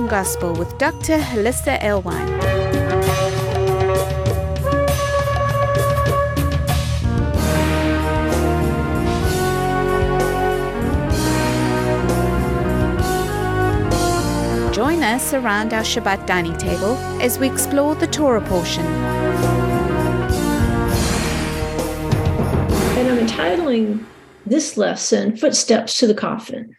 Gospel with Dr. Hollisa Alewine. Join us around our Shabbat dining table as we explore the Torah portion. And I'm entitling this lesson Footsteps to the Coffin.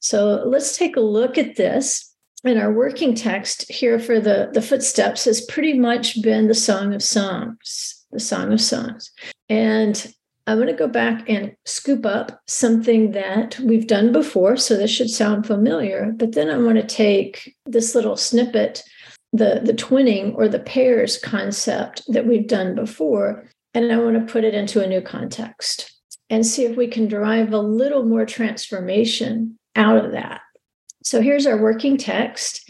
So let's take a look at this. And our working text here for the, the footsteps has pretty much been the Song of Songs, the Song of Songs. And I'm going to go back and scoop up something that we've done before. So this should sound familiar. But then I want to take this little snippet, the, the twinning or the pairs concept that we've done before, and I want to put it into a new context and see if we can derive a little more transformation out of that. So here's our working text.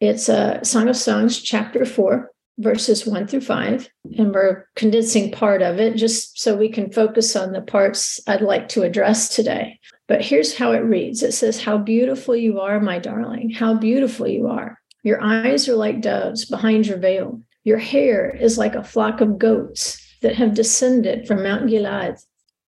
It's a Song of Songs, chapter four, verses one through five. And we're condensing part of it just so we can focus on the parts I'd like to address today. But here's how it reads it says, How beautiful you are, my darling. How beautiful you are. Your eyes are like doves behind your veil. Your hair is like a flock of goats that have descended from Mount Gilead.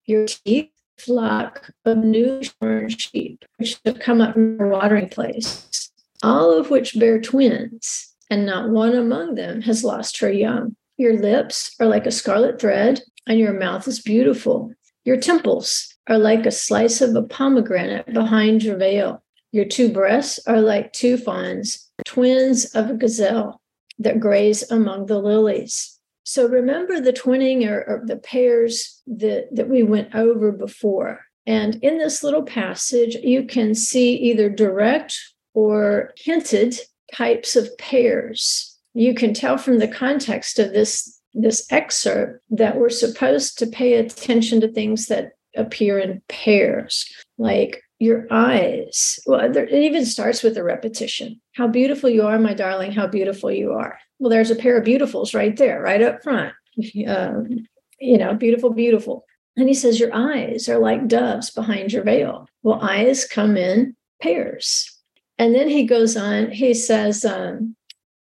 Your teeth flock of new shorn sheep which have come up from a watering place, all of which bear twins, and not one among them has lost her young. Your lips are like a scarlet thread, and your mouth is beautiful. Your temples are like a slice of a pomegranate behind your veil. Your two breasts are like two fawns, twins of a gazelle that graze among the lilies. So remember the twinning or, or, the pairs that, that we went over before. And in this little passage, you can see either direct or hinted types of pairs. You can tell from the context of this, this excerpt that we're supposed to pay attention to things that appear in pairs, like your eyes. Well, there, it even starts with a repetition. How beautiful you are, my darling, how beautiful you are. Well, there's a pair of beautifuls right there, right up front. Um, you know, beautiful, beautiful. And he says, Your eyes are like doves behind your veil. Well, eyes come in pairs. And then he goes on, he says, um,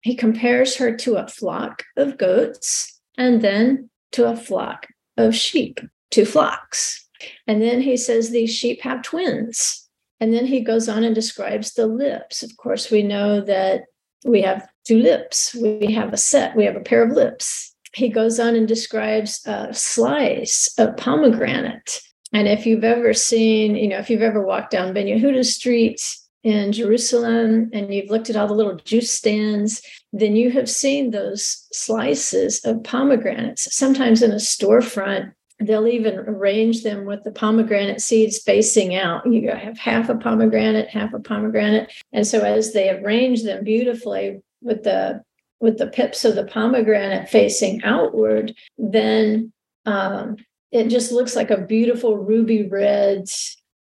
he compares her to a flock of goats and then to a flock of sheep, two flocks. And then he says, These sheep have twins. And then he goes on and describes the lips. Of course, we know that we have two lips. We have a set. We have a pair of lips. He goes on and describes a slice of pomegranate. And if you've ever seen, you know, if you've ever walked down Ben Yehuda Street in Jerusalem and you've looked at all the little juice stands, then you have seen those slices of pomegranates, sometimes in a storefront they'll even arrange them with the pomegranate seeds facing out. You have half a pomegranate, half a pomegranate. And so as they arrange them beautifully with the with the pips of the pomegranate facing outward, then um, it just looks like a beautiful ruby red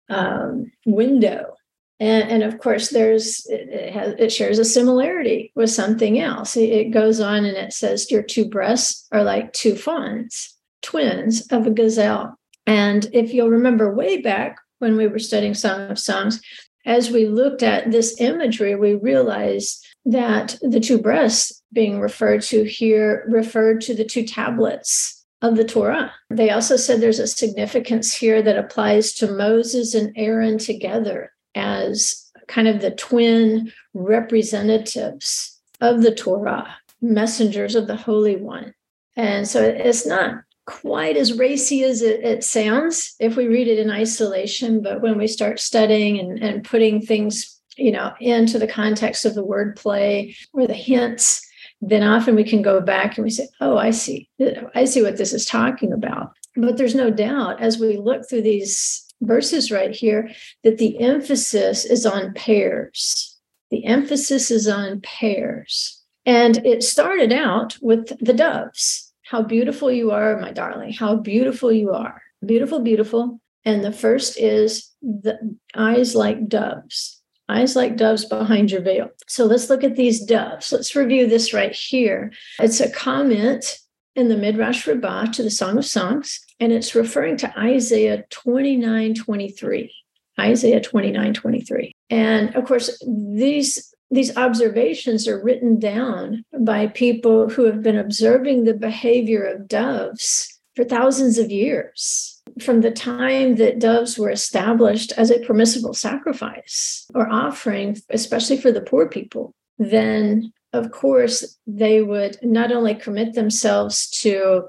um, window. And, and, of course, there's it, has, it shares a similarity with something else. It, it goes on and it says your two breasts are like two fawns twins of a gazelle. And if you'll remember way back when we were studying Song of Songs, as we looked at this imagery, we realized that the two breasts being referred to here referred to the two tablets of the Torah. They also said there's a significance here that applies to Moses and Aaron together as kind of the twin representatives of the Torah, messengers of the Holy One. And so it's not quite as racy as it, it, sounds if we read it in isolation but when we start studying and, and putting things you know into the context of the wordplay or the hints then often we can go back and we say oh i see i see what this is talking about. But there's no doubt as we look through these verses right here that the emphasis is on pairs. The emphasis is on pairs. And it started out with the doves how beautiful you are, my darling. How beautiful you are. Beautiful, beautiful. And the first is the eyes like doves, eyes like doves behind your veil. So let's look at these doves. Let's review this right here. It's a comment in the Midrash Rabbah to the Song of Songs, and it's referring to Isaiah 29 23. Isaiah 29 23. And of course, these these observations are written down by people who have been observing the behavior of doves for thousands of years from the time that doves were established as a permissible sacrifice or offering, especially for the poor people, then of course they would not only commit themselves to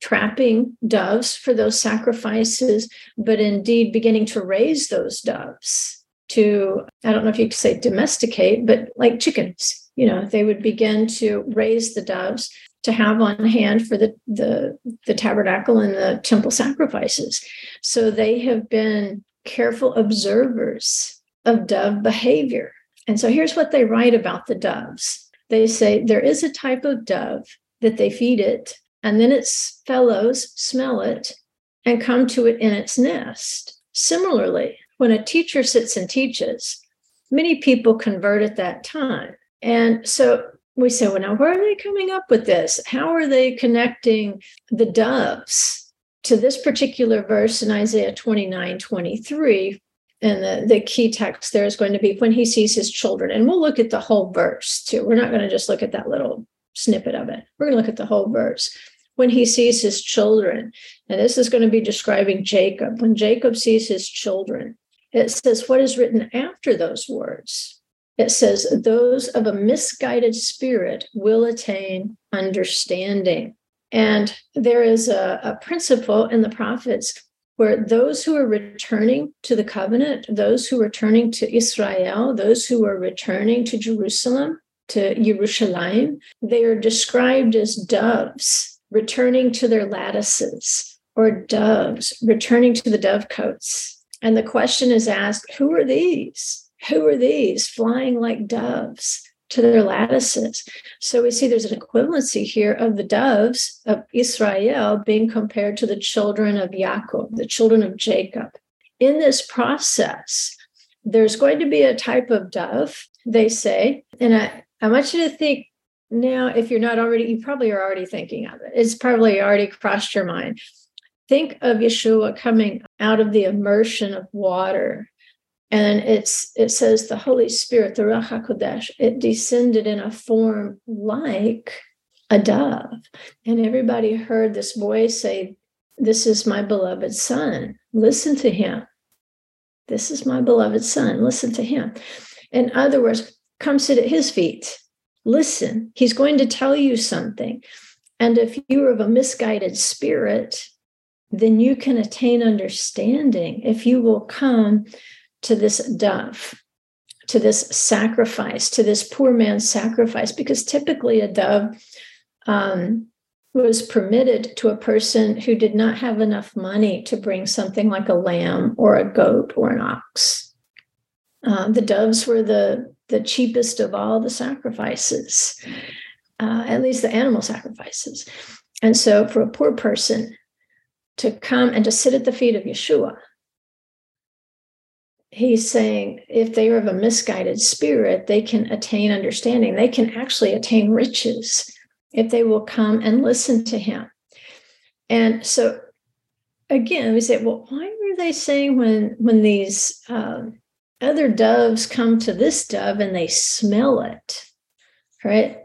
trapping doves for those sacrifices, but indeed beginning to raise those doves to, I don't know if you could say domesticate, but like chickens. You know, they would begin to raise the doves to have on hand for the, the, the tabernacle and the temple sacrifices. So they have been careful observers of dove behavior. And so here's what they write about the doves. They say there is a type of dove that they feed it, and then its fellows smell it and come to it in its nest. Similarly, when a teacher sits and teaches, many people convert at that time. And so we say, well, now where are they coming up with this? How are they connecting the doves to this particular verse in Isaiah 29 23? And the, the key text there is going to be when he sees his children. And we'll look at the whole verse too. We're not going to just look at that little snippet of it. We're going to look at the whole verse. When he sees his children, and this is going to be describing Jacob. When Jacob sees his children, it says, What is written after those words? it says, Those of a misguided spirit will attain understanding. And there is a, a, principle in the prophets where those who are returning to the covenant, those who are returning to Israel, those who are returning to Jerusalem, to Jerusalem, they are described as doves returning to their lattices or doves returning to the dovecotes. And the question is asked who are these? Who are these flying like doves to their lattices? So we see there's an equivalency here of the doves of Israel being compared to the children of Yaakov, the children of Jacob. In this process, there's going to be a type of dove, they say, and I, I want you to think now, if you're not already, you probably are already thinking of it. It's probably already crossed your mind. Think of Yeshua coming out of the immersion of water and it's it says the Holy Spirit, the Ruach HaKodesh, it descended in a form like a dove. And everybody heard this voice say, This is my beloved son. Listen to him. This is my beloved son. Listen to him. In other words, come sit at his feet. Listen. He's going to tell you something. And if you are of a misguided spirit, then you can attain understanding if you will come to this dove, to this sacrifice, to this poor man's sacrifice, because typically a dove um, was permitted to a person who did not have enough money to bring something like a lamb or a goat or an ox. Uh, the doves were the, the cheapest of all the sacrifices, uh, at least the animal sacrifices. And so, for a poor person to come and to sit at the feet of Yeshua he's saying if they are of a misguided spirit, they can attain understanding. They can actually attain riches if they will come and listen to him. And so, again, we say, well, why are they saying when when these um, other doves come to this dove and they smell it, right?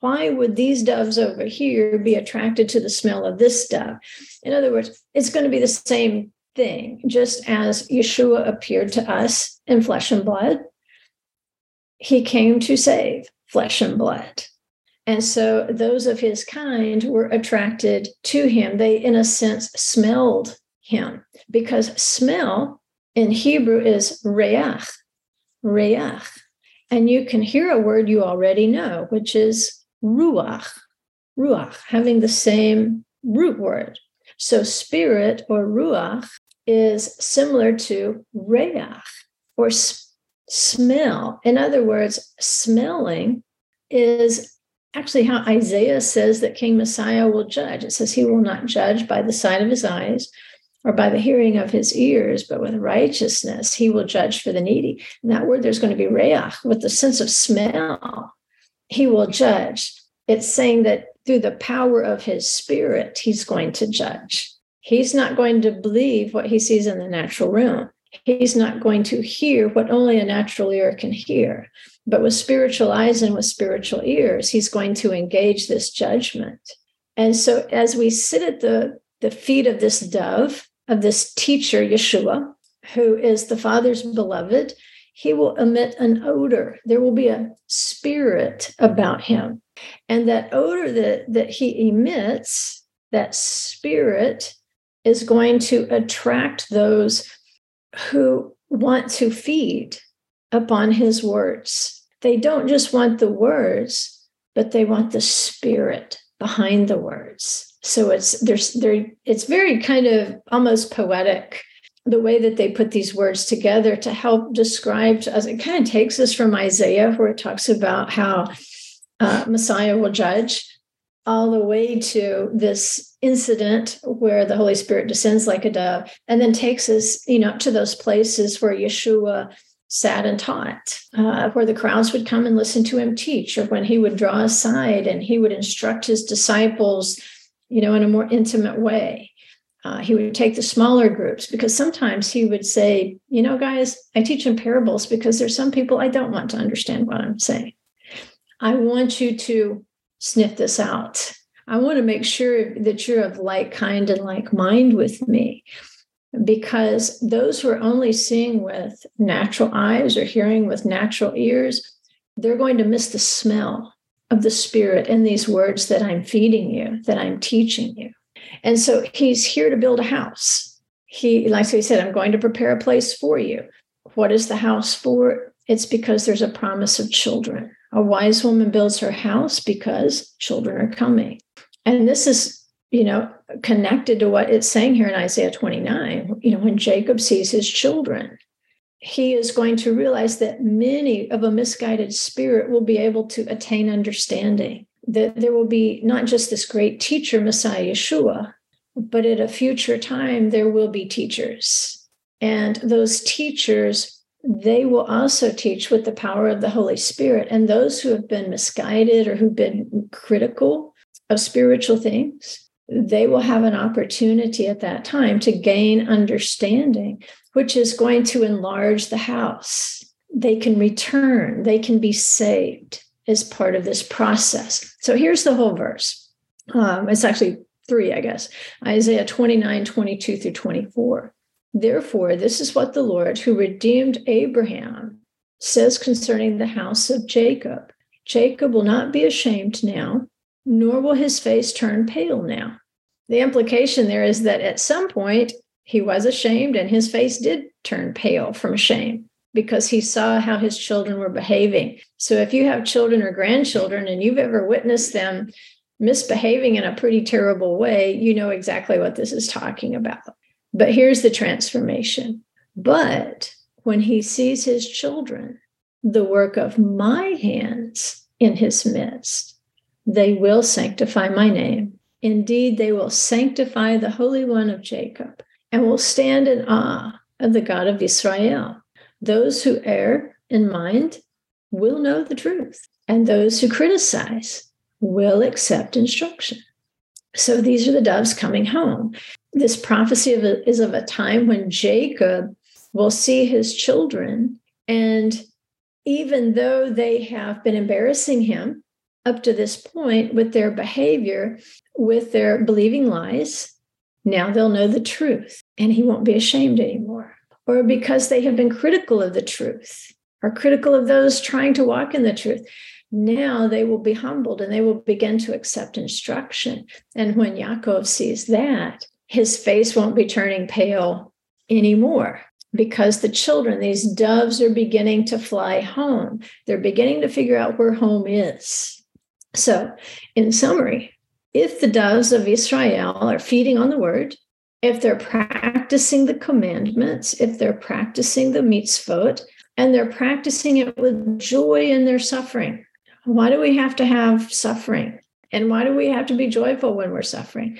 Why would these doves over here be attracted to the smell of this dove? In other words, it's going to be the same thing, just as Yeshua appeared to us in flesh and blood, he came to save flesh and blood. And so those of his kind were attracted to him. They, in a sense, smelled him because smell in Hebrew is reach, reach. And you can hear a word you already know, which is ruach, ruach, having the same root word. So spirit or ruach is similar to reach or s- smell. In other words, smelling is actually how Isaiah says that King Messiah will judge. It says he will not judge by the sight of his eyes or by the hearing of his ears, but with righteousness he will judge for the needy. And that word there's going to be reach with the sense of smell. He will judge. It's saying that through the power of his spirit, he's going to judge he's not going to believe what he sees in the natural realm. he's not going to hear what only a natural ear can hear. But with spiritual eyes and with spiritual ears, he's going to engage this judgment. And so as we sit at the, the feet of this dove, of this teacher, Yeshua, who is the Father's beloved, he will emit an odor. There will be a spirit about him. And that odor that, that he emits, that spirit, is going to attract those who want to feed upon his words. They don't just want the words, but they want the spirit behind the words. So it's there's there it's very kind of almost poetic the way that they put these words together to help describe as it kind of takes us from Isaiah where it talks about how uh, Messiah will judge all the way to this incident where the Holy Spirit descends like a dove and then takes us, you know, to those places where Yeshua sat and taught, uh, where the crowds would come and listen to him teach, or when he would draw aside and he would instruct his disciples, you know, in a more intimate way. Uh, he would take the smaller groups because sometimes he would say, you know, guys, I teach in parables because there's some people I don't want to understand what I'm saying. I want you to sniff this out. I want to make sure that you're of like kind and like mind with me because those who are only seeing with natural eyes or hearing with natural ears, they're going to miss the smell of the spirit in these words that I'm feeding you, that I'm teaching you. And so he's here to build a house. He, like he said, I'm going to prepare a place for you. What is the house for? It's because there's a promise of children. A wise woman builds her house because children are coming. And this is, you know, connected to what it's saying here in Isaiah 29. You know, when Jacob sees his children, he is going to realize that many of a misguided spirit will be able to attain understanding. That there will be not just this great teacher, Messiah Yeshua, but at a future time, there will be teachers. And those teachers they will also teach with the power of the Holy Spirit. And those who have been misguided or who've been critical of spiritual things, they will have an opportunity at that time to gain understanding, which is going to enlarge the house. They can return, they can be saved as part of this process. So here's the whole verse. Um, it's actually three, I guess Isaiah 29, 22 through 24. Therefore, this is what the Lord, who redeemed Abraham, says concerning the house of Jacob Jacob will not be ashamed now, nor will his face turn pale now. The implication there is that at some point he was ashamed and his face did turn pale from shame because he saw how his children were behaving. So if you have children or grandchildren and you've ever witnessed them misbehaving in a pretty terrible way, you know exactly what this is talking about. But here's the transformation. But when he sees his children, the work of my hands in his midst, they will sanctify my name. Indeed, they will sanctify the Holy One of Jacob and will stand in awe of the God of Israel. Those who err in mind will know the truth, and those who criticize will accept instruction. So these are the doves coming home this prophecy of a, is of a time when Jacob will see his children, and even though they have been embarrassing him up to this point with their behavior, with their believing lies, now they'll know the truth and he won't be ashamed anymore. Or because they have been critical of the truth or critical of those trying to walk in the truth, now they will be humbled and they will begin to accept instruction. And when Yaakov sees that, his face won't be turning pale anymore because the children, these doves, are beginning to fly home. They're beginning to figure out where home is. So, in summary, if the doves of Israel are feeding on the word, if they're practicing the commandments, if they're practicing the mitzvot, and they're practicing it with joy in their suffering. Why do we have to have suffering? And why do we have to be joyful when we're suffering?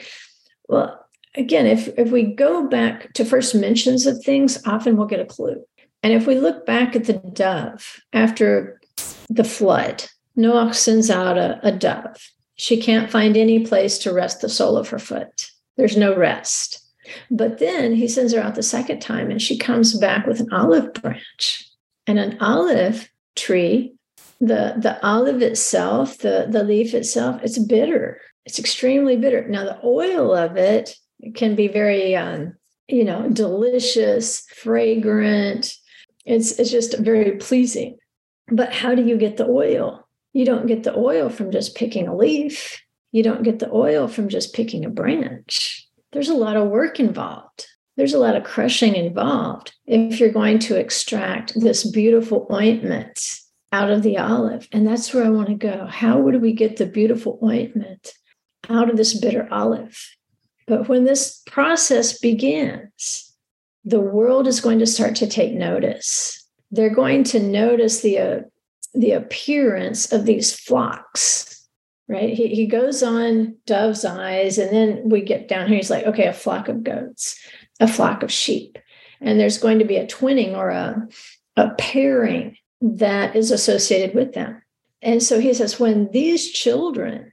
Well, again, if, if we go back to first mentions of things, often we'll get a clue. And if we look back at the dove after the flood, Noah sends out a, a dove. She can't find any place to rest the sole of her foot. There's no rest. But then he sends her out the second time and she comes back with an olive branch. And an olive tree, the, the olive itself, the, the leaf itself, it's bitter. It's extremely bitter. Now, the oil of it can be very, um, you know, delicious, fragrant. It's, it's just very pleasing. But how do you get the oil? You don't get the oil from just picking a leaf. You don't get the oil from just picking a branch. There's a lot of work involved. There's a lot of crushing involved if you're going to extract this beautiful ointment out of the olive. And that's where I want to go. How would we get the beautiful ointment out of this bitter olive? But when this process begins, the world is going to start to take notice. They're going to notice the, uh, the appearance of these flocks right? He, he goes on dove's eyes, and then we get down here. He's like, okay, a flock of goats, a flock of sheep. And there's going to be a twinning or a, a pairing that is associated with them. And so he says, when these children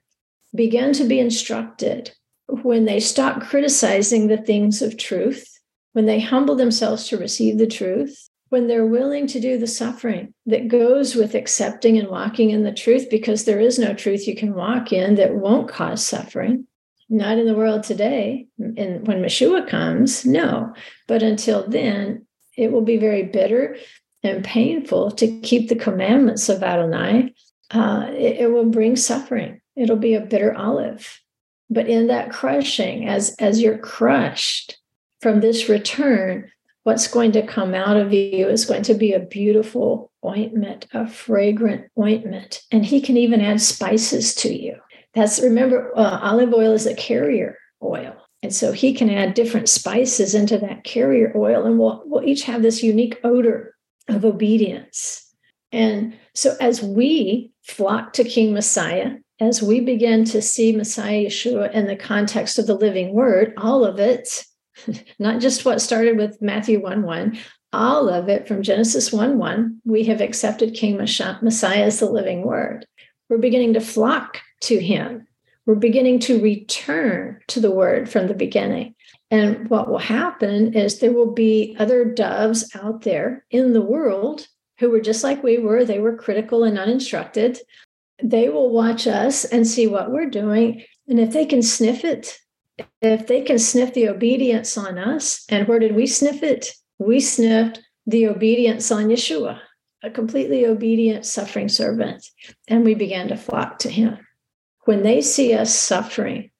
begin to be instructed, when they stop criticizing the things of truth, when they humble themselves to receive the truth, when they're willing to do the suffering that goes with accepting and walking in the truth, because there is no truth you can walk in that won't cause suffering. Not in the world today. And when Yeshua comes, no. But until then, it will be very bitter and painful to keep the commandments of Adonai. Uh, it, it will bring suffering. It'll be a bitter olive. But in that crushing, as as you're crushed from this return, what's going to come out of you is going to be a beautiful ointment, a fragrant ointment. And he can even add spices to you. That's remember, uh, olive oil is a carrier oil. And so he can add different spices into that carrier oil, and we'll, we'll each have this unique odor of obedience. And so as we flock to King Messiah, as we begin to see Messiah Yeshua in the context of the living word, all of it, not just what started with Matthew 1 1, all of it from Genesis 1 1, we have accepted King Messiah as the living word. We're beginning to flock to him. We're beginning to return to the word from the beginning. And what will happen is there will be other doves out there in the world who were just like we were. They were critical and uninstructed. They will watch us and see what we're doing. And if they can sniff it, if they can sniff the obedience on us, and where did we sniff it? We sniffed the obedience on Yeshua, a completely obedient, suffering servant, and we began to flock to him. When they see us suffering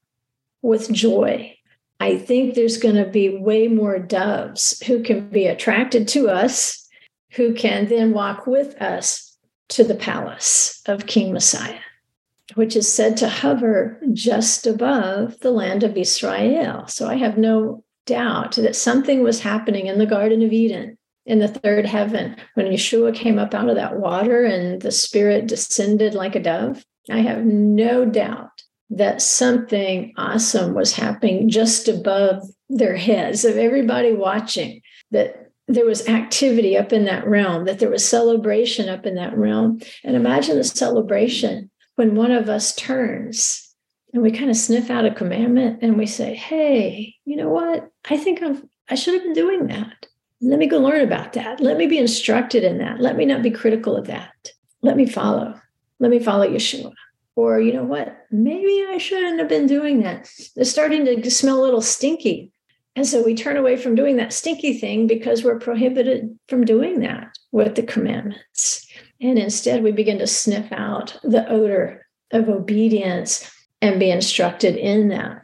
with joy, I think there's going to be way more doves who can be attracted to us, who can then walk with us to the palace of King Messiah which is said to hover just above the land of Israel. So I have no doubt that something was happening in the Garden of Eden in the third heaven when Yeshua came up out of that water and the Spirit descended like a dove. I have no doubt that something awesome was happening just above their heads of everybody watching, that there was activity up in that realm, that there was celebration up in that realm. And imagine the celebration when one of us turns and we kind of sniff out a commandment and we say, hey, you know what? I think I've, I should have been doing that. Let me go learn about that. Let me be instructed in that. Let me not be critical of that. Let me follow. Let me follow Yeshua. Or, you know what? Maybe I shouldn't have been doing that. It's starting to smell a little stinky. And so we turn away from doing that stinky thing because we're prohibited from doing that with the commandments. And instead, we begin to sniff out the odor of obedience and be instructed in that.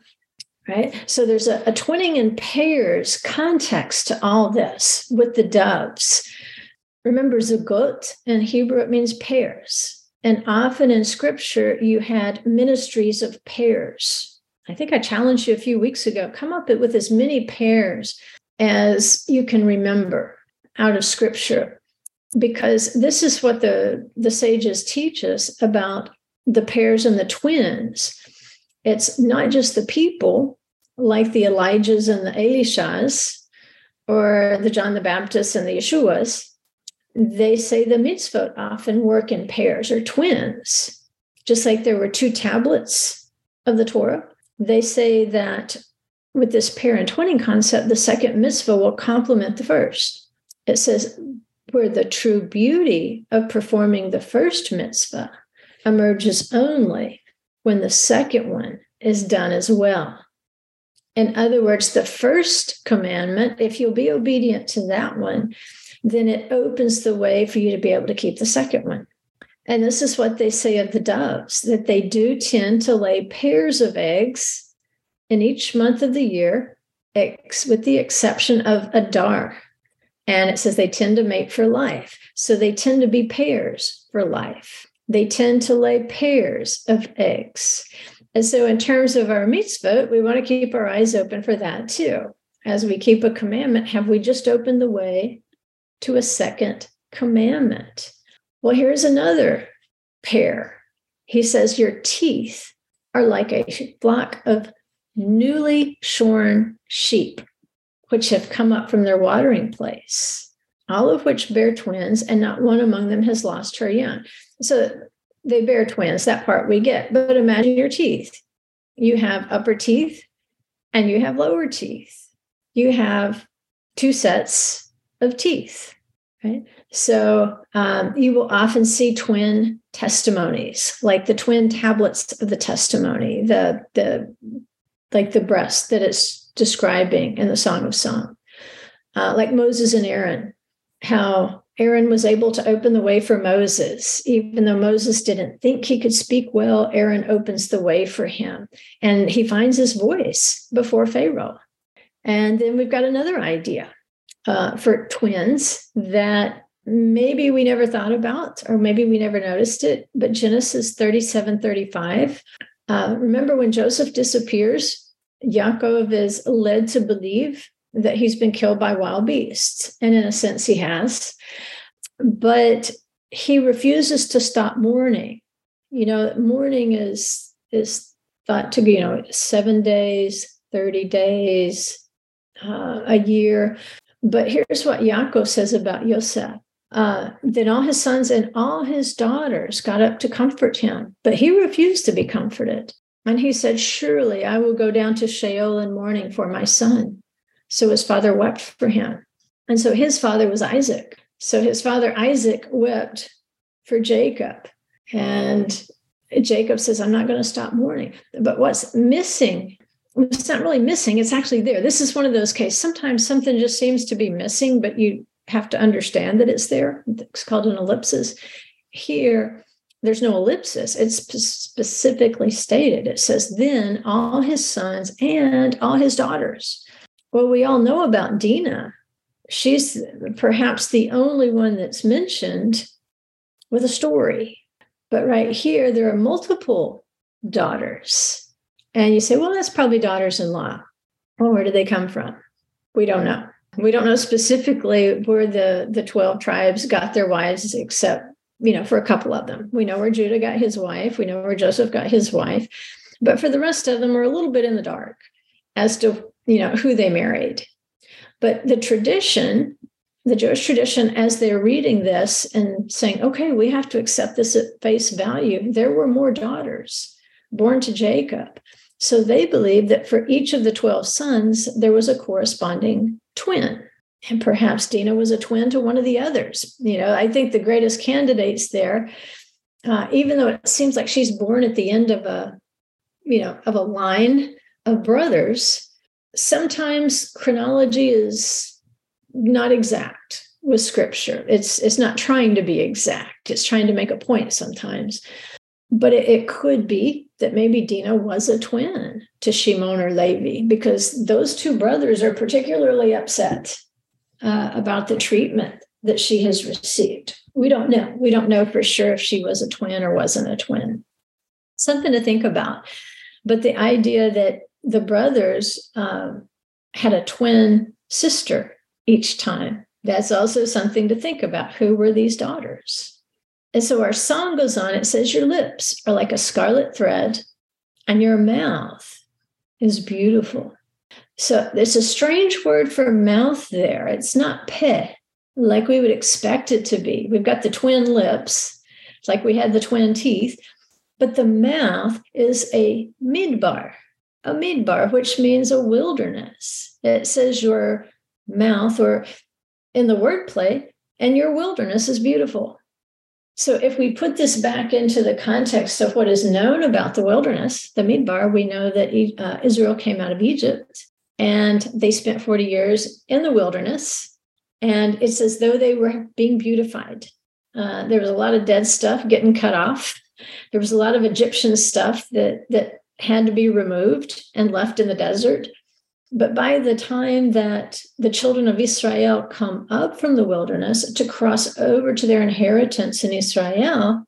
Right. So there's a, a twinning in pairs context to all this with the doves. Remember, zagot in Hebrew, it means pairs. And often in scripture, you had ministries of pairs. I think I challenged you a few weeks ago come up with as many pairs as you can remember out of scripture because this is what the the sages teach us about the pairs and the twins. It's not just the people like the elijahs and the elishas or the john the baptist and the yeshuas. They say the mitzvot often work in pairs or twins. Just like there were two tablets of the torah they say that with this pair and twinning concept, the second mitzvah will complement the first. It says, where the true beauty of performing the first mitzvah emerges only when the second one is done as well. In other words, the first commandment, if you'll be obedient to that one, then it opens the way for you to be able to keep the second one. And this is what they say of the doves that they do tend to lay pairs of eggs in each month of the year, with the exception of Adar. And it says they tend to mate for life. So they tend to be pairs for life. They tend to lay pairs of eggs. And so, in terms of our mitzvah, we want to keep our eyes open for that too. As we keep a commandment, have we just opened the way to a second commandment? Well, here's another pair. He says, Your teeth are like a flock of newly shorn sheep, which have come up from their watering place, all of which bear twins, and not one among them has lost her young. So they bear twins, that part we get. But imagine your teeth. You have upper teeth and you have lower teeth. You have two sets of teeth, right? So um, you will often see twin testimonies, like the twin tablets of the testimony, the the like the breast that it's describing in the Song of Song, uh, like Moses and Aaron, how Aaron was able to open the way for Moses. Even though Moses didn't think he could speak well, Aaron opens the way for him and he finds his voice before Pharaoh. And then we've got another idea uh, for twins that maybe we never thought about, or maybe we never noticed it, but Genesis 37 35. Uh, remember when Joseph disappears, Yaakov is led to believe that he's been killed by wild beasts. And in a sense, he has. But he refuses to stop mourning. You know, mourning is is thought to be, you know, seven days, 30 days, uh, a year. But here's what Yaakov says about Yosef. Uh, then all his sons and all his daughters got up to comfort him, but he refused to be comforted. And he said, Surely I will go down to Sheol in mourning for my son. So his father wept for him. And so his father was Isaac. So his father Isaac wept for Jacob. And Jacob says, I'm not going to stop mourning. But what's missing, it's not really missing, it's actually there. This is one of those cases. Sometimes something just seems to be missing, but you have to understand that it's there. It's called an ellipsis. Here, there's no ellipsis. It's specifically stated. It says, then all his sons and all his daughters well, we all know about Dina. She's perhaps the only one that's mentioned with a story. But right here, there are multiple daughters. And you say, well, that's probably daughters in law. Well, where did they come from? We don't know. We don't know specifically where the, the 12 tribes got their wives, except, you know, for a couple of them. We know where Judah got his wife. We know where Joseph got his wife. But for the rest of them, we're a little bit in the dark as to you know who they married but the tradition the jewish tradition as they're reading this and saying okay we have to accept this at face value there were more daughters born to jacob so they believed that for each of the 12 sons there was a corresponding twin and perhaps Dina was a twin to one of the others. You know, I think the greatest candidates there, uh, even though it seems like she's born at the end of a, you know, of a line of brothers, sometimes chronology is not exact with scripture. It's it's not trying to be exact. It's trying to make a point sometimes. But it, it could be that maybe Dina was a twin to Shimon or Levi because those two brothers are particularly upset uh, about the treatment that she has received. We don't know. We don't know for sure if she was a twin or wasn't a twin. Something to think about. But the idea that the brothers um, had a twin sister each time. That's also something to think about. Who were these daughters? And so our song goes on. It says, Your lips are like a scarlet thread, and your mouth is beautiful. So there's a strange word for mouth there. It's not peh, like we would expect it to be. We've got the twin lips, it's like we had the twin teeth, but the mouth is a midbar a midbar, which means a wilderness. It says your mouth, or in the wordplay, and your wilderness is beautiful. So if we put this back into the context of what is known about the wilderness, the midbar, we know that uh, Israel came out of Egypt and they spent 40 years in the wilderness. And it's as though they were being beautified. Uh, there was a lot of dead stuff getting cut off. There was a lot of Egyptian stuff that that had to be removed and left in the desert. But by the time that the children of Israel come up from the wilderness to cross over to their inheritance in Israel,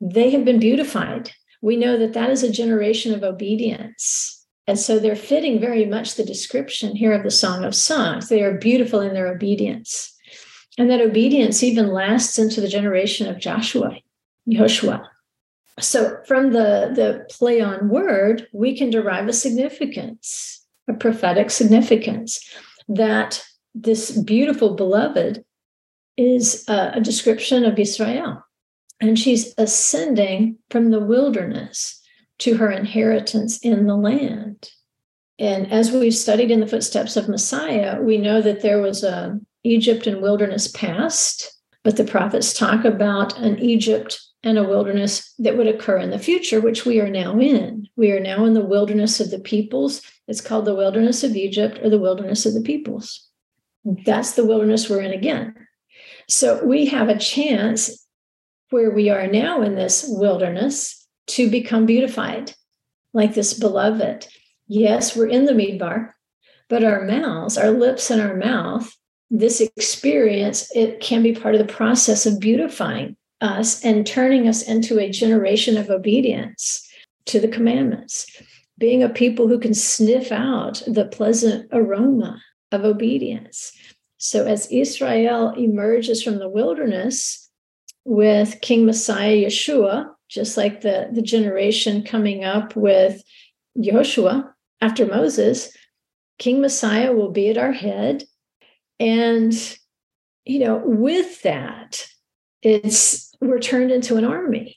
they have been beautified. We know that that is a generation of obedience. And so they're fitting very much the description here of the Song of Songs. They are beautiful in their obedience. And that obedience even lasts into the generation of Joshua, Yehoshua. So from the, the play on word, we can derive a significance, a prophetic significance that this beautiful beloved is a, a description of Israel. And she's ascending from the wilderness to her inheritance in the land. And as we've studied in the footsteps of Messiah, we know that there was a Egypt and wilderness past, but the prophets talk about an Egypt and a wilderness that would occur in the future, which we are now in. We are now in the wilderness of the peoples. It's called the wilderness of Egypt or the wilderness of the peoples. That's the wilderness we're in again. So we have a chance where we are now in this wilderness to become beautified like this beloved. Yes, we're in the midbar, but our mouths, our lips and our mouth, this experience, it can be part of the process of beautifying us and turning us into a generation of obedience to the commandments, being a people who can sniff out the pleasant aroma of obedience. So as Israel emerges from the wilderness with King Messiah Yeshua, just like the, the generation coming up with Joshua after Moses, King Messiah will be at our head. And, you know, with that, it's we're turned into an army.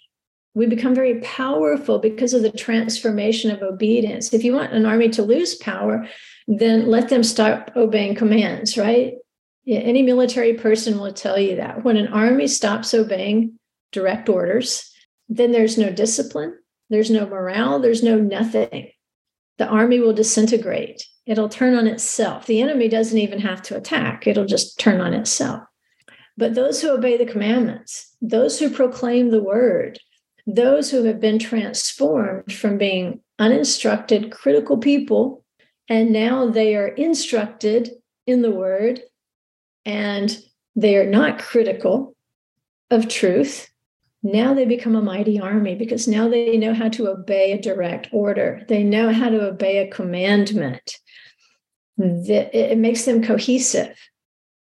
We become very powerful because of the transformation of obedience. If you want an army to lose power, then let them stop obeying commands, right? Yeah, any military person will tell you that. When an army stops obeying direct orders, then there's no discipline, there's no morale, there's no nothing. The army will disintegrate. It'll turn on itself. The enemy doesn't even have to attack, it'll just turn on itself. But those who obey the commandments, those who proclaim the word, those who have been transformed from being uninstructed, critical people, and now they are instructed in the word and they are not critical of truth, now they become a mighty army because now they know how to obey a direct order. They know how to obey a commandment. It makes them cohesive.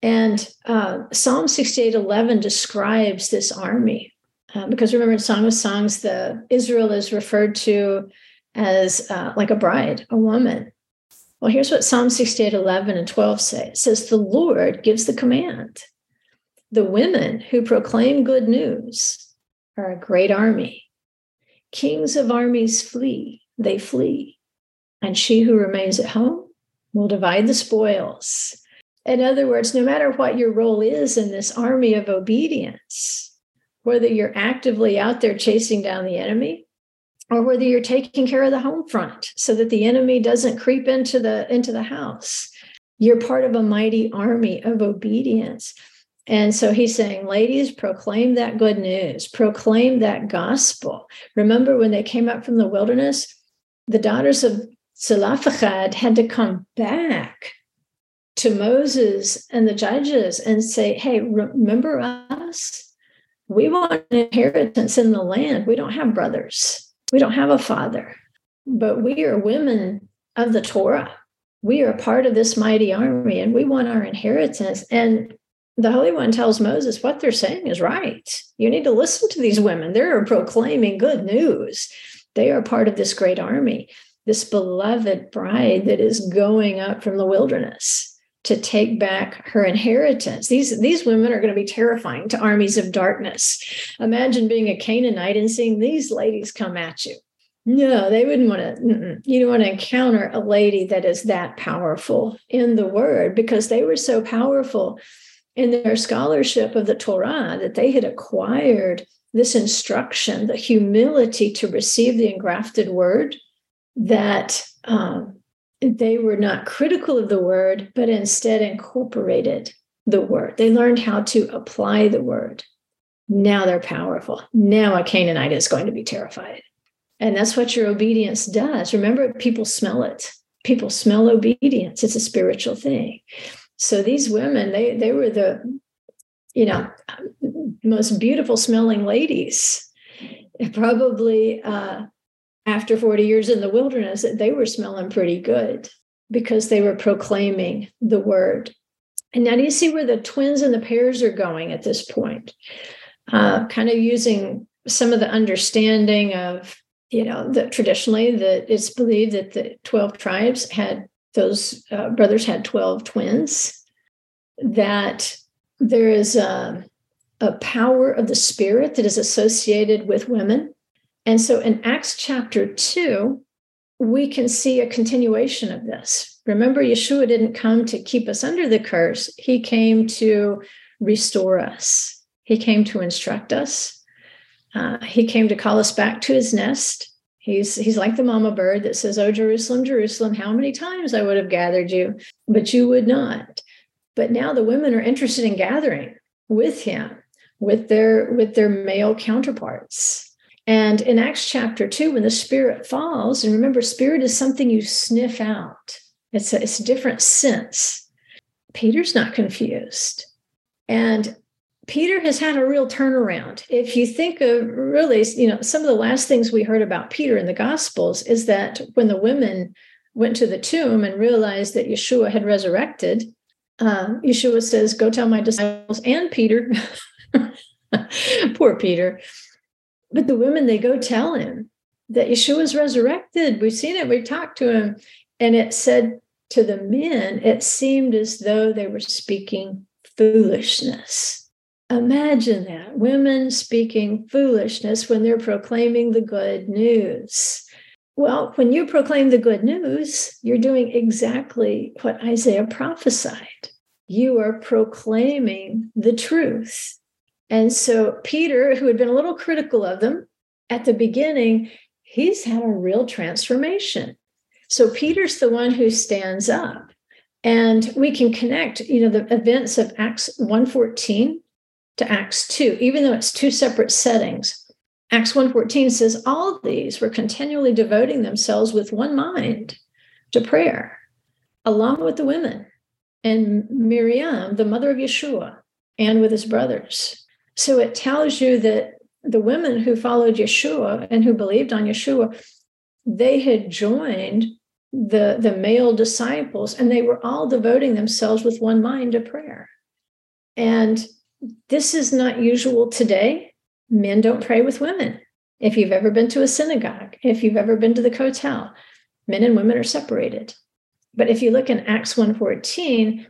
And uh, Psalm 68 11 describes this army. Uh, because remember, in Song of Songs, the Israel is referred to as uh, like a bride, a woman. Well, here's what Psalm 68 11 and 12 say it says, The Lord gives the command. The women who proclaim good news are a great army. Kings of armies flee, they flee. And she who remains at home will divide the spoils. In other words, no matter what your role is in this army of obedience, whether you're actively out there chasing down the enemy or whether you're taking care of the home front so that the enemy doesn't creep into the into the house you're part of a mighty army of obedience and so he's saying, ladies, proclaim that good news, proclaim that gospel. Remember when they came up from the wilderness, the daughters of Zelophehad had to come back to Moses and the judges and say, hey, remember us? We want an inheritance in the land. We don't have brothers, we don't have a father, but we are women of the Torah. We are part of this mighty army and we want our inheritance. And the Holy One tells Moses what they're saying is right. You need to listen to these women. They're proclaiming good news. They are part of this great army, this beloved bride that is going up from the wilderness to take back her inheritance. These, these women are going to be terrifying to armies of darkness. Imagine being a Canaanite and seeing these ladies come at you. No, they wouldn't want to. You don't want to encounter a lady that is that powerful in the word because they were so powerful in their scholarship of the Torah that they had acquired this instruction, the humility to receive the engrafted word, that um, they were not critical of the word, but instead incorporated the word. They learned how to apply the word. Now they're powerful. Now a Canaanite is going to be terrified. And that's what your obedience does. Remember, people smell it. People smell obedience. It's a spiritual thing. So these women, they they were the, you know, most beautiful smelling ladies. Probably uh, after 40 years in the wilderness, they were smelling pretty good because they were proclaiming the word. And now do you see where the twins and the pairs are going at this point? Uh, kind of using some of the understanding of, you know, that traditionally that it's believed that the 12 tribes had those uh, brothers had 12 twins, that there is a, a power of the spirit that is associated with women. And so in Acts chapter 2, we can see a continuation of this. Remember, Yeshua didn't come to keep us under the curse, he came to restore us, he came to instruct us, uh, he came to call us back to his nest. He's, he's like the mama bird that says, Oh, Jerusalem, Jerusalem, how many times I would have gathered you, but you would not. But now the women are interested in gathering with him, with their with their male counterparts. And in Acts chapter 2, when the spirit falls, and remember, spirit is something you sniff out. It's a, it's a different sense. Peter's not confused. And Peter has had a real turnaround. If you think of really, you know, some of the last things we heard about Peter in the Gospels is that when the women went to the tomb and realized that Yeshua had resurrected, uh, Yeshua says, Go tell my disciples and Peter. Poor Peter. But the women, they go tell him that Yeshua's resurrected. We've seen it, we've talked to him. And it said to the men, it seemed as though they were speaking foolishness. Imagine that women speaking foolishness when they're proclaiming the good news. Well, when you proclaim the good news, you're doing exactly what Isaiah prophesied. You are proclaiming the truth. And so, Peter, who had been a little critical of them at the beginning, he's had a real transformation. So, Peter's the one who stands up. And we can connect, you know, the events of Acts 114 to Acts 2, even though it's two separate settings. Acts 1:14 says all these were continually devoting themselves with one mind to prayer, along with the women and Miriam, the mother of Yeshua, and with his brothers. So it tells you that the women who followed Yeshua and who believed on Yeshua, they had joined the, the male disciples and they were all devoting themselves with one mind to prayer. And this is not usual today men don't pray with women. If you've ever been to a synagogue, if you've ever been to the kotel, men and women are separated. But if you look in Acts 1:14,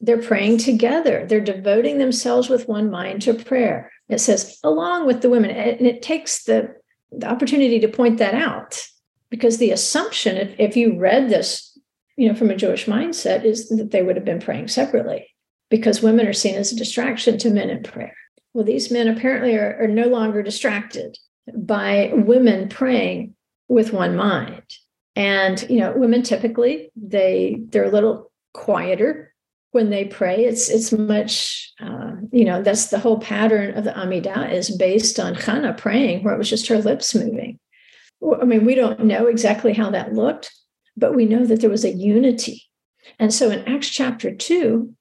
they're praying together. They're devoting themselves with one mind to prayer. It says, along with the women. And it takes the, the opportunity to point that out because the assumption, if, if you read this, you know, from a Jewish mindset, is that they would have been praying separately because women are seen as a distraction to men in prayer. Well, these men apparently are, are no longer distracted by women praying with one mind. And you know, women typically they they're a little quieter when they pray. It's it's much uh, you know that's the whole pattern of the Amidah is based on Hannah praying, where it was just her lips moving. I mean, we don't know exactly how that looked, but we know that there was a unity. And so in Acts chapter two,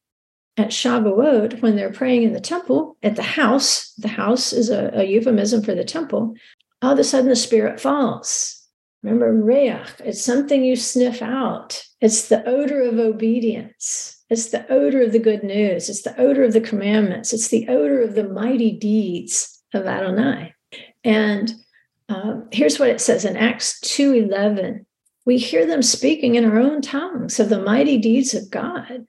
at Shavuot, when they're praying in the temple, at the house, the house is a, a euphemism for the temple, all of a sudden the Spirit falls. Remember, reach, it's something you sniff out. It's the odor of obedience. It's the odor of the good news. It's the odor of the commandments. It's the odor of the mighty deeds of Adonai. And um, here's what it says in Acts 2.11. We hear them speaking in our own tongues of the mighty deeds of God.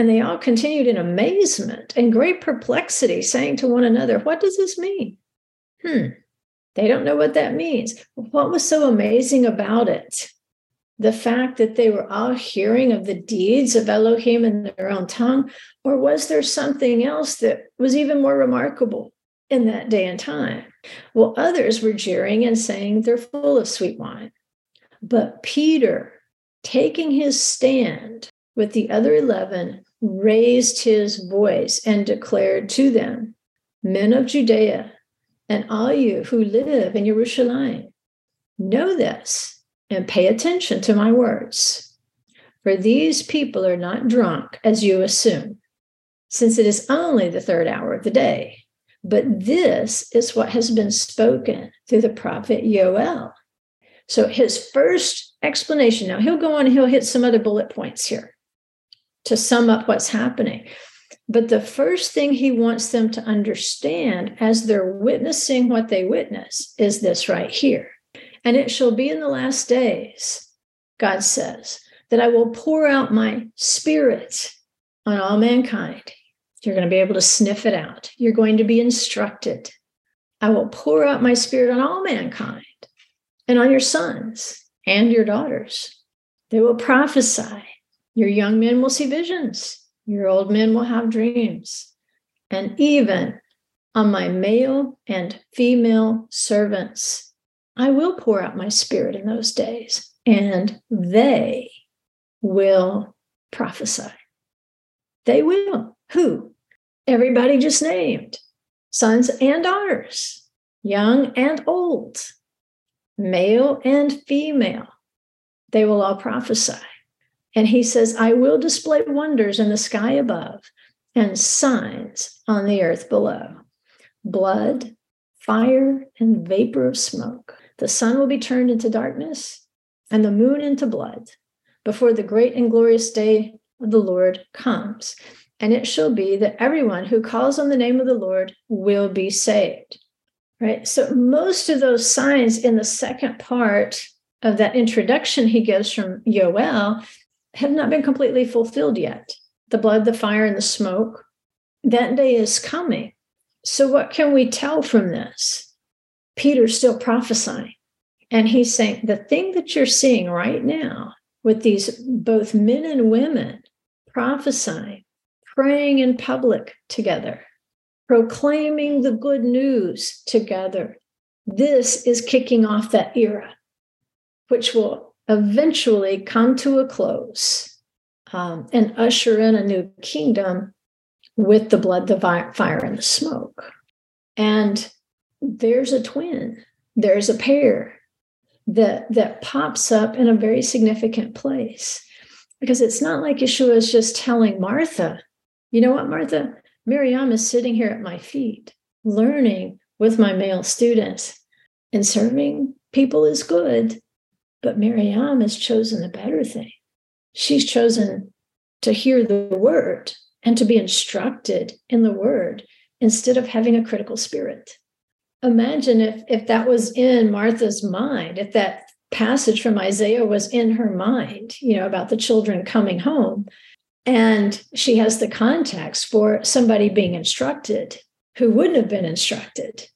And they all continued in amazement and great perplexity, saying to one another, What does this mean? Hmm. They don't know what that means. What was so amazing about it? The fact that they were all hearing of the deeds of Elohim in their own tongue, or was there something else that was even more remarkable in that day and time? Well, others were jeering and saying they're full of sweet wine. But Peter, taking his stand with the other 11, raised his voice and declared to them, Men of Judea, and all you who live in Jerusalem, know this and pay attention to my words. For these people are not drunk, as you assume, since it is only the third hour of the day. But this is what has been spoken through the prophet Yoel. So his first explanation, now he'll go on and he'll hit some other bullet points here to sum up what's happening. But the first thing he wants them to understand as they're witnessing what they witness is this right here. And it shall be in the last days, God says, that I will pour out my spirit on all mankind. You're going to be able to sniff it out. You're going to be instructed. I will pour out my spirit on all mankind and on your sons and your daughters. They will prophesy. Your young men will see visions. Your old men will have dreams. And even on my male and female servants, I will pour out my spirit in those days, and they will prophesy. They will. Who? Everybody just named sons and daughters, young and old, male and female. They will all prophesy. And he says, I will display wonders in the sky above and signs on the earth below blood, fire, and vapor of smoke. The sun will be turned into darkness and the moon into blood before the great and glorious day of the Lord comes. And it shall be that everyone who calls on the name of the Lord will be saved. Right? So, most of those signs in the second part of that introduction he gives from Yoel have not been completely fulfilled yet. The blood, the fire, and the smoke. That day is coming. So, what can we tell from this? Peter's still prophesying. And he's saying the thing that you're seeing right now with these both men and women prophesying, praying in public together, proclaiming the good news together, this is kicking off that era, which will eventually come to a close um, and usher in a new kingdom with the blood, the fire, and the smoke. And there's a twin, there's a pair that that pops up in a very significant place because it's not like Yeshua is just telling Martha, you know what, Martha, Miriam is sitting here at my feet, learning with my male students, and serving people is good. But Miriam has chosen the better thing. She's chosen to hear the word and to be instructed in the word instead of having a critical spirit. Imagine if, if that was in Martha's mind, if that passage from Isaiah was in her mind, you know, about the children coming home. And she has the context for somebody being instructed who wouldn't have been instructed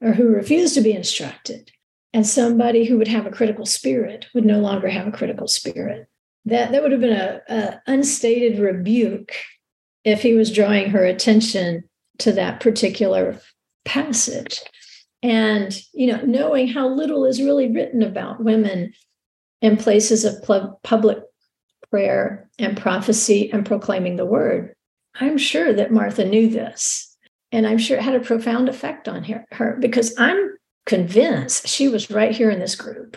or who refused to be instructed and somebody who would have a critical spirit would no longer have a critical spirit. That that would have been a, a unstated rebuke if he was drawing her attention to that particular passage. And you know, knowing how little is really written about women in places of pl- public prayer and prophecy and proclaiming the word, I'm sure that Martha knew this. And I'm sure it had a profound effect on her, her because I'm convinced she was right here in this group.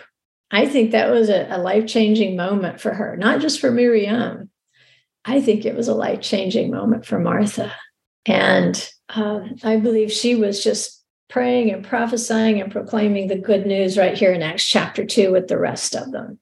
I think that was a, a life changing moment for her, not just for Miriam. I think it was a life changing moment for Martha. And um, I believe she was just praying and prophesying and proclaiming the good news right here in Acts chapter 2 with the rest of them.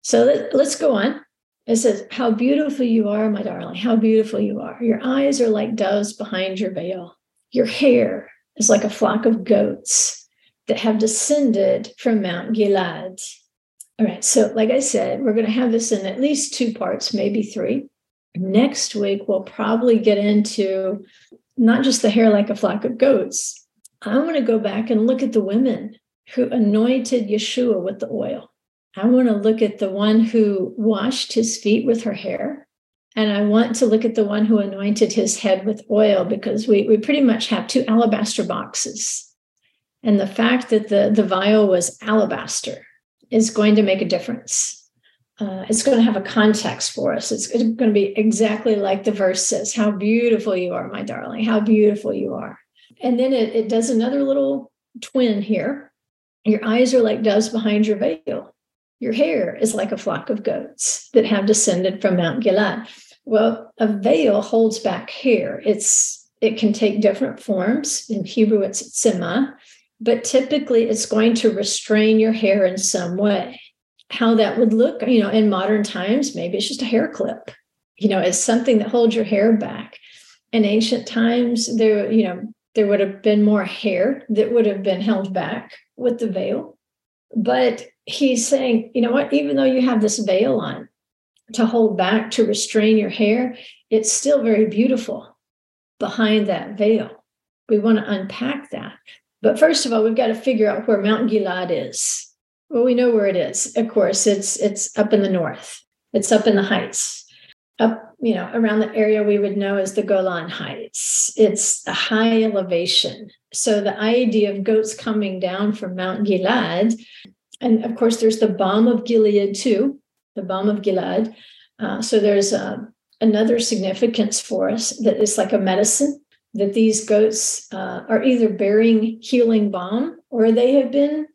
So let, let's go on. It says, How beautiful you are, my darling. How beautiful you are. Your eyes are like doves behind your veil. Your hair is like a flock of goats that have descended from Mount Gilad. All right, so like I said, we're going to have this in at least two parts, maybe three. Next week, we'll probably get into not just the hair like a flock of goats, I want to go back and look at the women who anointed Yeshua with the oil. I want to look at the one who washed his feet with her hair. And I want to look at the one who anointed his head with oil because we, we pretty much have two alabaster boxes. And the fact that the, the vial was alabaster is going to make a difference. Uh, it's going to have a context for us. It's going to be exactly like the verse says How beautiful you are, my darling, how beautiful you are. And then it, it does another little twin here. Your eyes are like doves behind your veil. Your hair is like a flock of goats that have descended from Mount Gilad. Well, a veil holds back hair. It's it can take different forms. In Hebrew, it's tzima, but typically it's going to restrain your hair in some way. How that would look, you know, in modern times, maybe it's just a hair clip, you know, it's something that holds your hair back. In ancient times, there, you know, there would have been more hair that would have been held back with the veil. But he's saying, you know what, even though you have this veil on to hold back, to restrain your hair, it's still very beautiful behind that veil. We want to unpack that. But first of all, we've got to figure out where Mount Gilad is. Well, we know where it is. Of course, it's it's up in the north. It's up in the heights up, you know, around the area we would know as the Golan Heights. It's a high elevation. So the idea of goats coming down from Mount Gilad, and of course, there's the balm of Gilead too, the balm of Gilad. Uh, so there's uh, another significance for us that it's like a medicine that these goats uh, are either bearing healing balm or they have been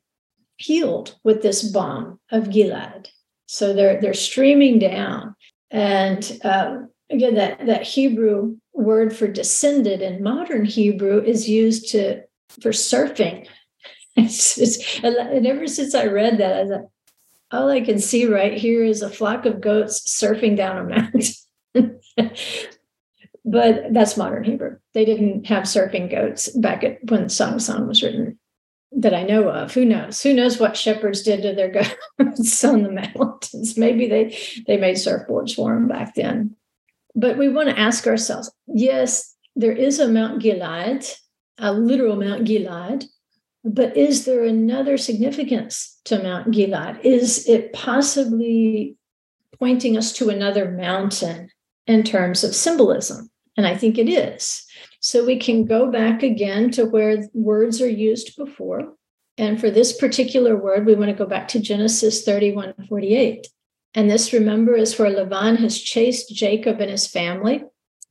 healed with this balm of Gilad. So they're they're streaming down. And uh, again, that, that Hebrew word for descended in modern Hebrew is used to for surfing. It's, it's, and ever since I read that, I thought, all I can see right here is a flock of goats surfing down a mountain. but that's modern Hebrew. They didn't have surfing goats back at when Song of was written that I know of. Who knows? Who knows what shepherds did to their goats on the mountains? Maybe they they made surfboards for them back then. But we want to ask ourselves: Yes, there is a Mount Gilad, a literal Mount Gilad, but is there another significance to Mount Gilad? Is it possibly pointing us to another mountain in terms of symbolism? And I think it is. So we can go back again to where words are used before. And for this particular word, we want to go back to Genesis 31 48. And this, remember, is where Laban has chased Jacob and his family.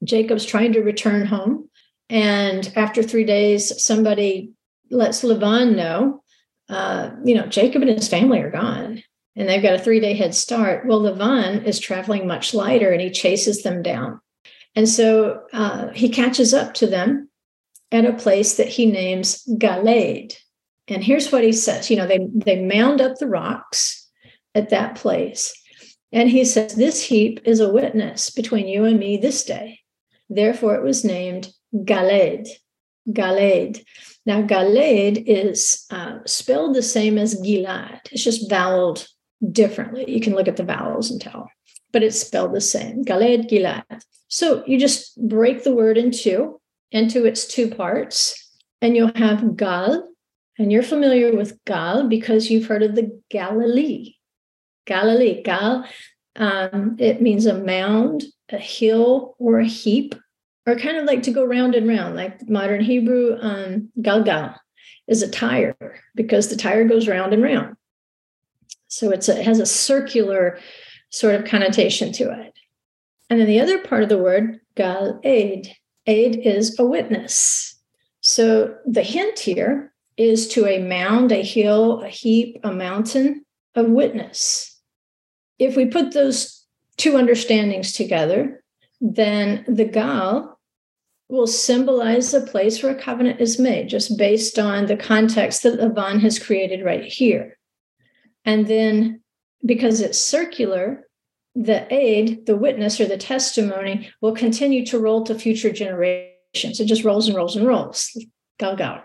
Jacob's trying to return home. And after three days, somebody lets Laban know, uh, you know, Jacob and his family are gone and they've got a three day head start. Well, Laban is traveling much lighter and he chases them down. And so uh, he catches up to them at a place that he names Galad. And here's what he says you know, they, they mound up the rocks at that place. And he says, This heap is a witness between you and me this day. Therefore, it was named Galad. Galad. Now, Galad is uh, spelled the same as Gilad. It's just voweled differently. You can look at the vowels and tell, but it's spelled the same. Galad, Gilad. So you just break the word in two, into its two parts, and you'll have Gal. And you're familiar with Gal because you've heard of the Galilee. Galilee, Gal, um, it means a mound, a hill, or a heap, or kind of like to go round and round, like modern Hebrew, um, Galgal is a tire because the tire goes round and round. So it's a, it has a circular sort of connotation to it. And then the other part of the word, gal aid, aid is a witness. So the hint here is to a mound, a hill, a heap, a mountain of witness. If we put those two understandings together, then the gal will symbolize the place where a covenant is made, just based on the context that Laban has created right here. And then because it's circular, the aid, the witness or the testimony will continue to roll to future generations. It just rolls and rolls and rolls. Gal gal.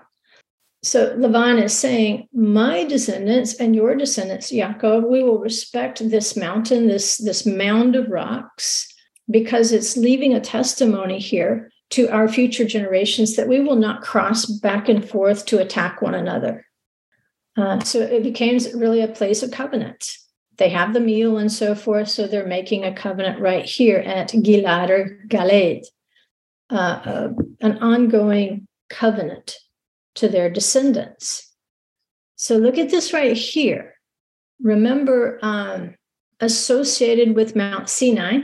So Laban is saying, My descendants and your descendants, Yaakov, we will respect this mountain, this, this mound of rocks, because it's leaving a testimony here to our future generations that we will not cross back and forth to attack one another. Uh, so it became really a place of covenant. They have the meal and so forth, so they're making a covenant right here at Gilad or Galed, uh, uh, an ongoing covenant to their descendants. So look at this right here. Remember, um, associated with Mount Sinai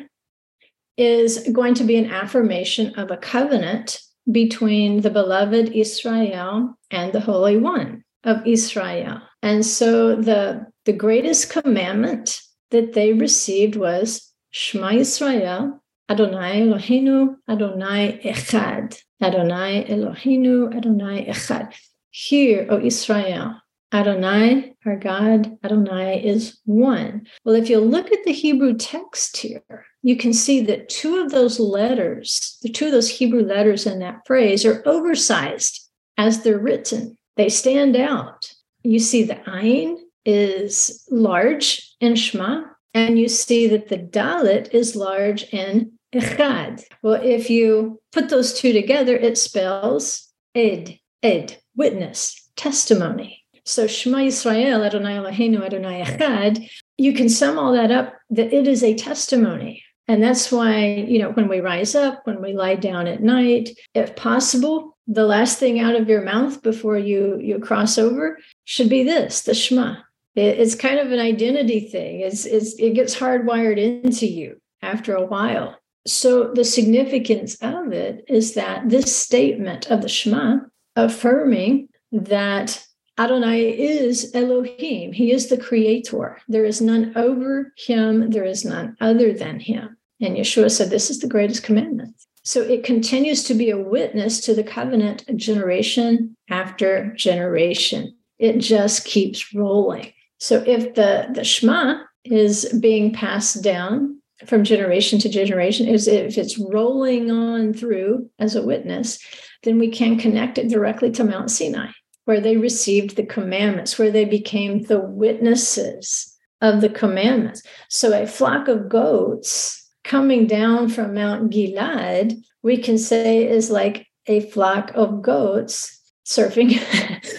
is going to be an affirmation of a covenant between the beloved Israel and the Holy One of Israel. And so the, the greatest commandment that they received was Shema Israel, Adonai Eloheinu, Adonai Echad. Adonai Eloheinu, Adonai Echad. Hear, O Israel, Adonai, our God, Adonai is one. Well, if you look at the Hebrew text here, you can see that two of those letters, the two of those Hebrew letters in that phrase, are oversized as they're written. They stand out. You see the Ayin is large in Shema, and you see that the Dalet is large in Echad. Well, if you put those two together, it spells Ed, Ed, witness, testimony. So Shema Yisrael, Adonai Eloheinu, Adonai Echad, you can sum all that up that it is a testimony. And that's why, you know, when we rise up, when we lie down at night, if possible, the last thing out of your mouth before you you cross over should be this, the Shema. It, it's kind of an identity thing. It's, it's it gets hardwired into you after a while. So the significance of it is that this statement of the Shema affirming that Adonai is Elohim. He is the creator. There is none over him. There is none other than him. And Yeshua said, This is the greatest commandment. So it continues to be a witness to the covenant generation after generation. It just keeps rolling. So if the, the Shema is being passed down from generation to generation, is if it's rolling on through as a witness, then we can connect it directly to Mount Sinai where they received the commandments, where they became the witnesses of the commandments. So a flock of goats coming down from Mount Gilad, we can say is like a flock of goats surfing,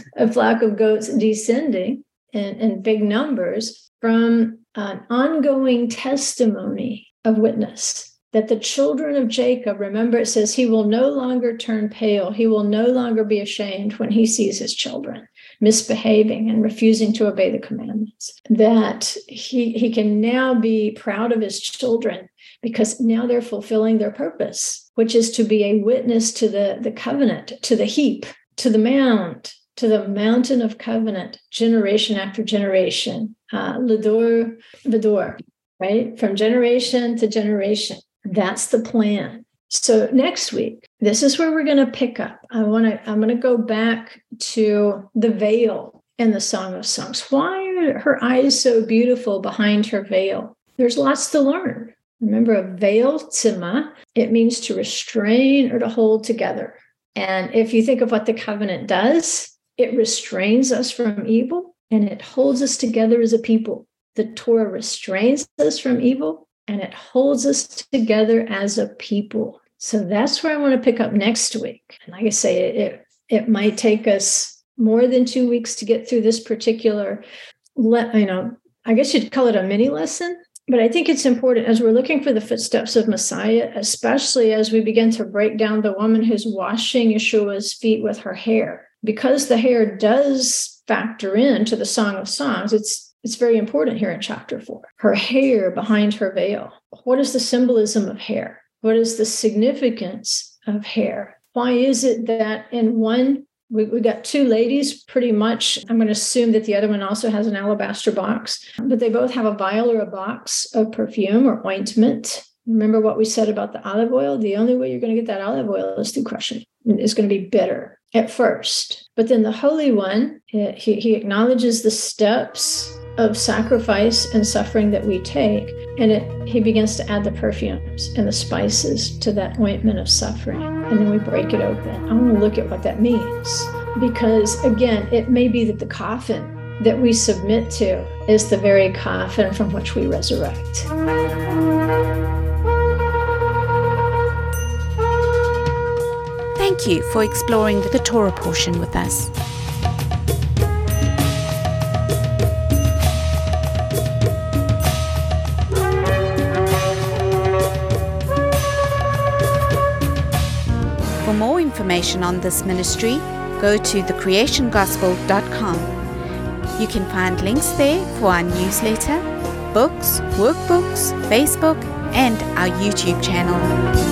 a flock of goats descending in, in big numbers from an ongoing testimony of witness that the children of Jacob, remember it says, he will no longer turn pale. He will no longer be ashamed when he sees his children misbehaving and refusing to obey the commandments. That he, he can now be proud of his children because now they're fulfilling their purpose, which is to be a witness to the, the covenant, to the heap, to the mound, to the mountain of covenant, generation after generation. Uh, Lador Vidor, right? From generation to generation. That's the plan. So next week, this is where we're going to pick up. I want to I'm going to go back to the veil in the Song of Songs. Why are her eyes so beautiful behind her veil? There's lots to learn. Remember, a veil, tzima, it means to restrain or to hold together. And if you think of what the covenant does, it restrains us from evil and it holds us together as a people. The Torah restrains us from evil and it holds us together as a people. So that's where I want to pick up next week. And like I say, it, it might take us more than two weeks to get through this particular, le- you know, I guess you'd call it a mini lesson. But I think it's important as we're looking for the footsteps of Messiah, especially as we begin to break down the woman who's washing Yeshua's feet with her hair. Because the hair does factor into the Song of Songs, it's it's very important here in chapter four. Her hair behind her veil. What is the symbolism of hair? What is the significance of hair? Why is it that in one, we, we got two ladies pretty much? I'm going to assume that the other one also has an alabaster box, but they both have a vial or a box of perfume or ointment. Remember what we said about the olive oil? The only way you're going to get that olive oil is through crushing. It's going to be bitter at first. But then the Holy One, eh, he, he acknowledges the steps of sacrifice and suffering that we take. And it, he begins to add the perfumes and the spices to that ointment of suffering. And then we break it open. I want to look at what that means. Because again, it may be that the coffin that we submit to is the very coffin from which we resurrect. Thank you for exploring the Torah portion with us. For more information on this ministry, go to thecreationgospel.com. You can find links there for our newsletter, books, workbooks, Facebook, and our YouTube channel.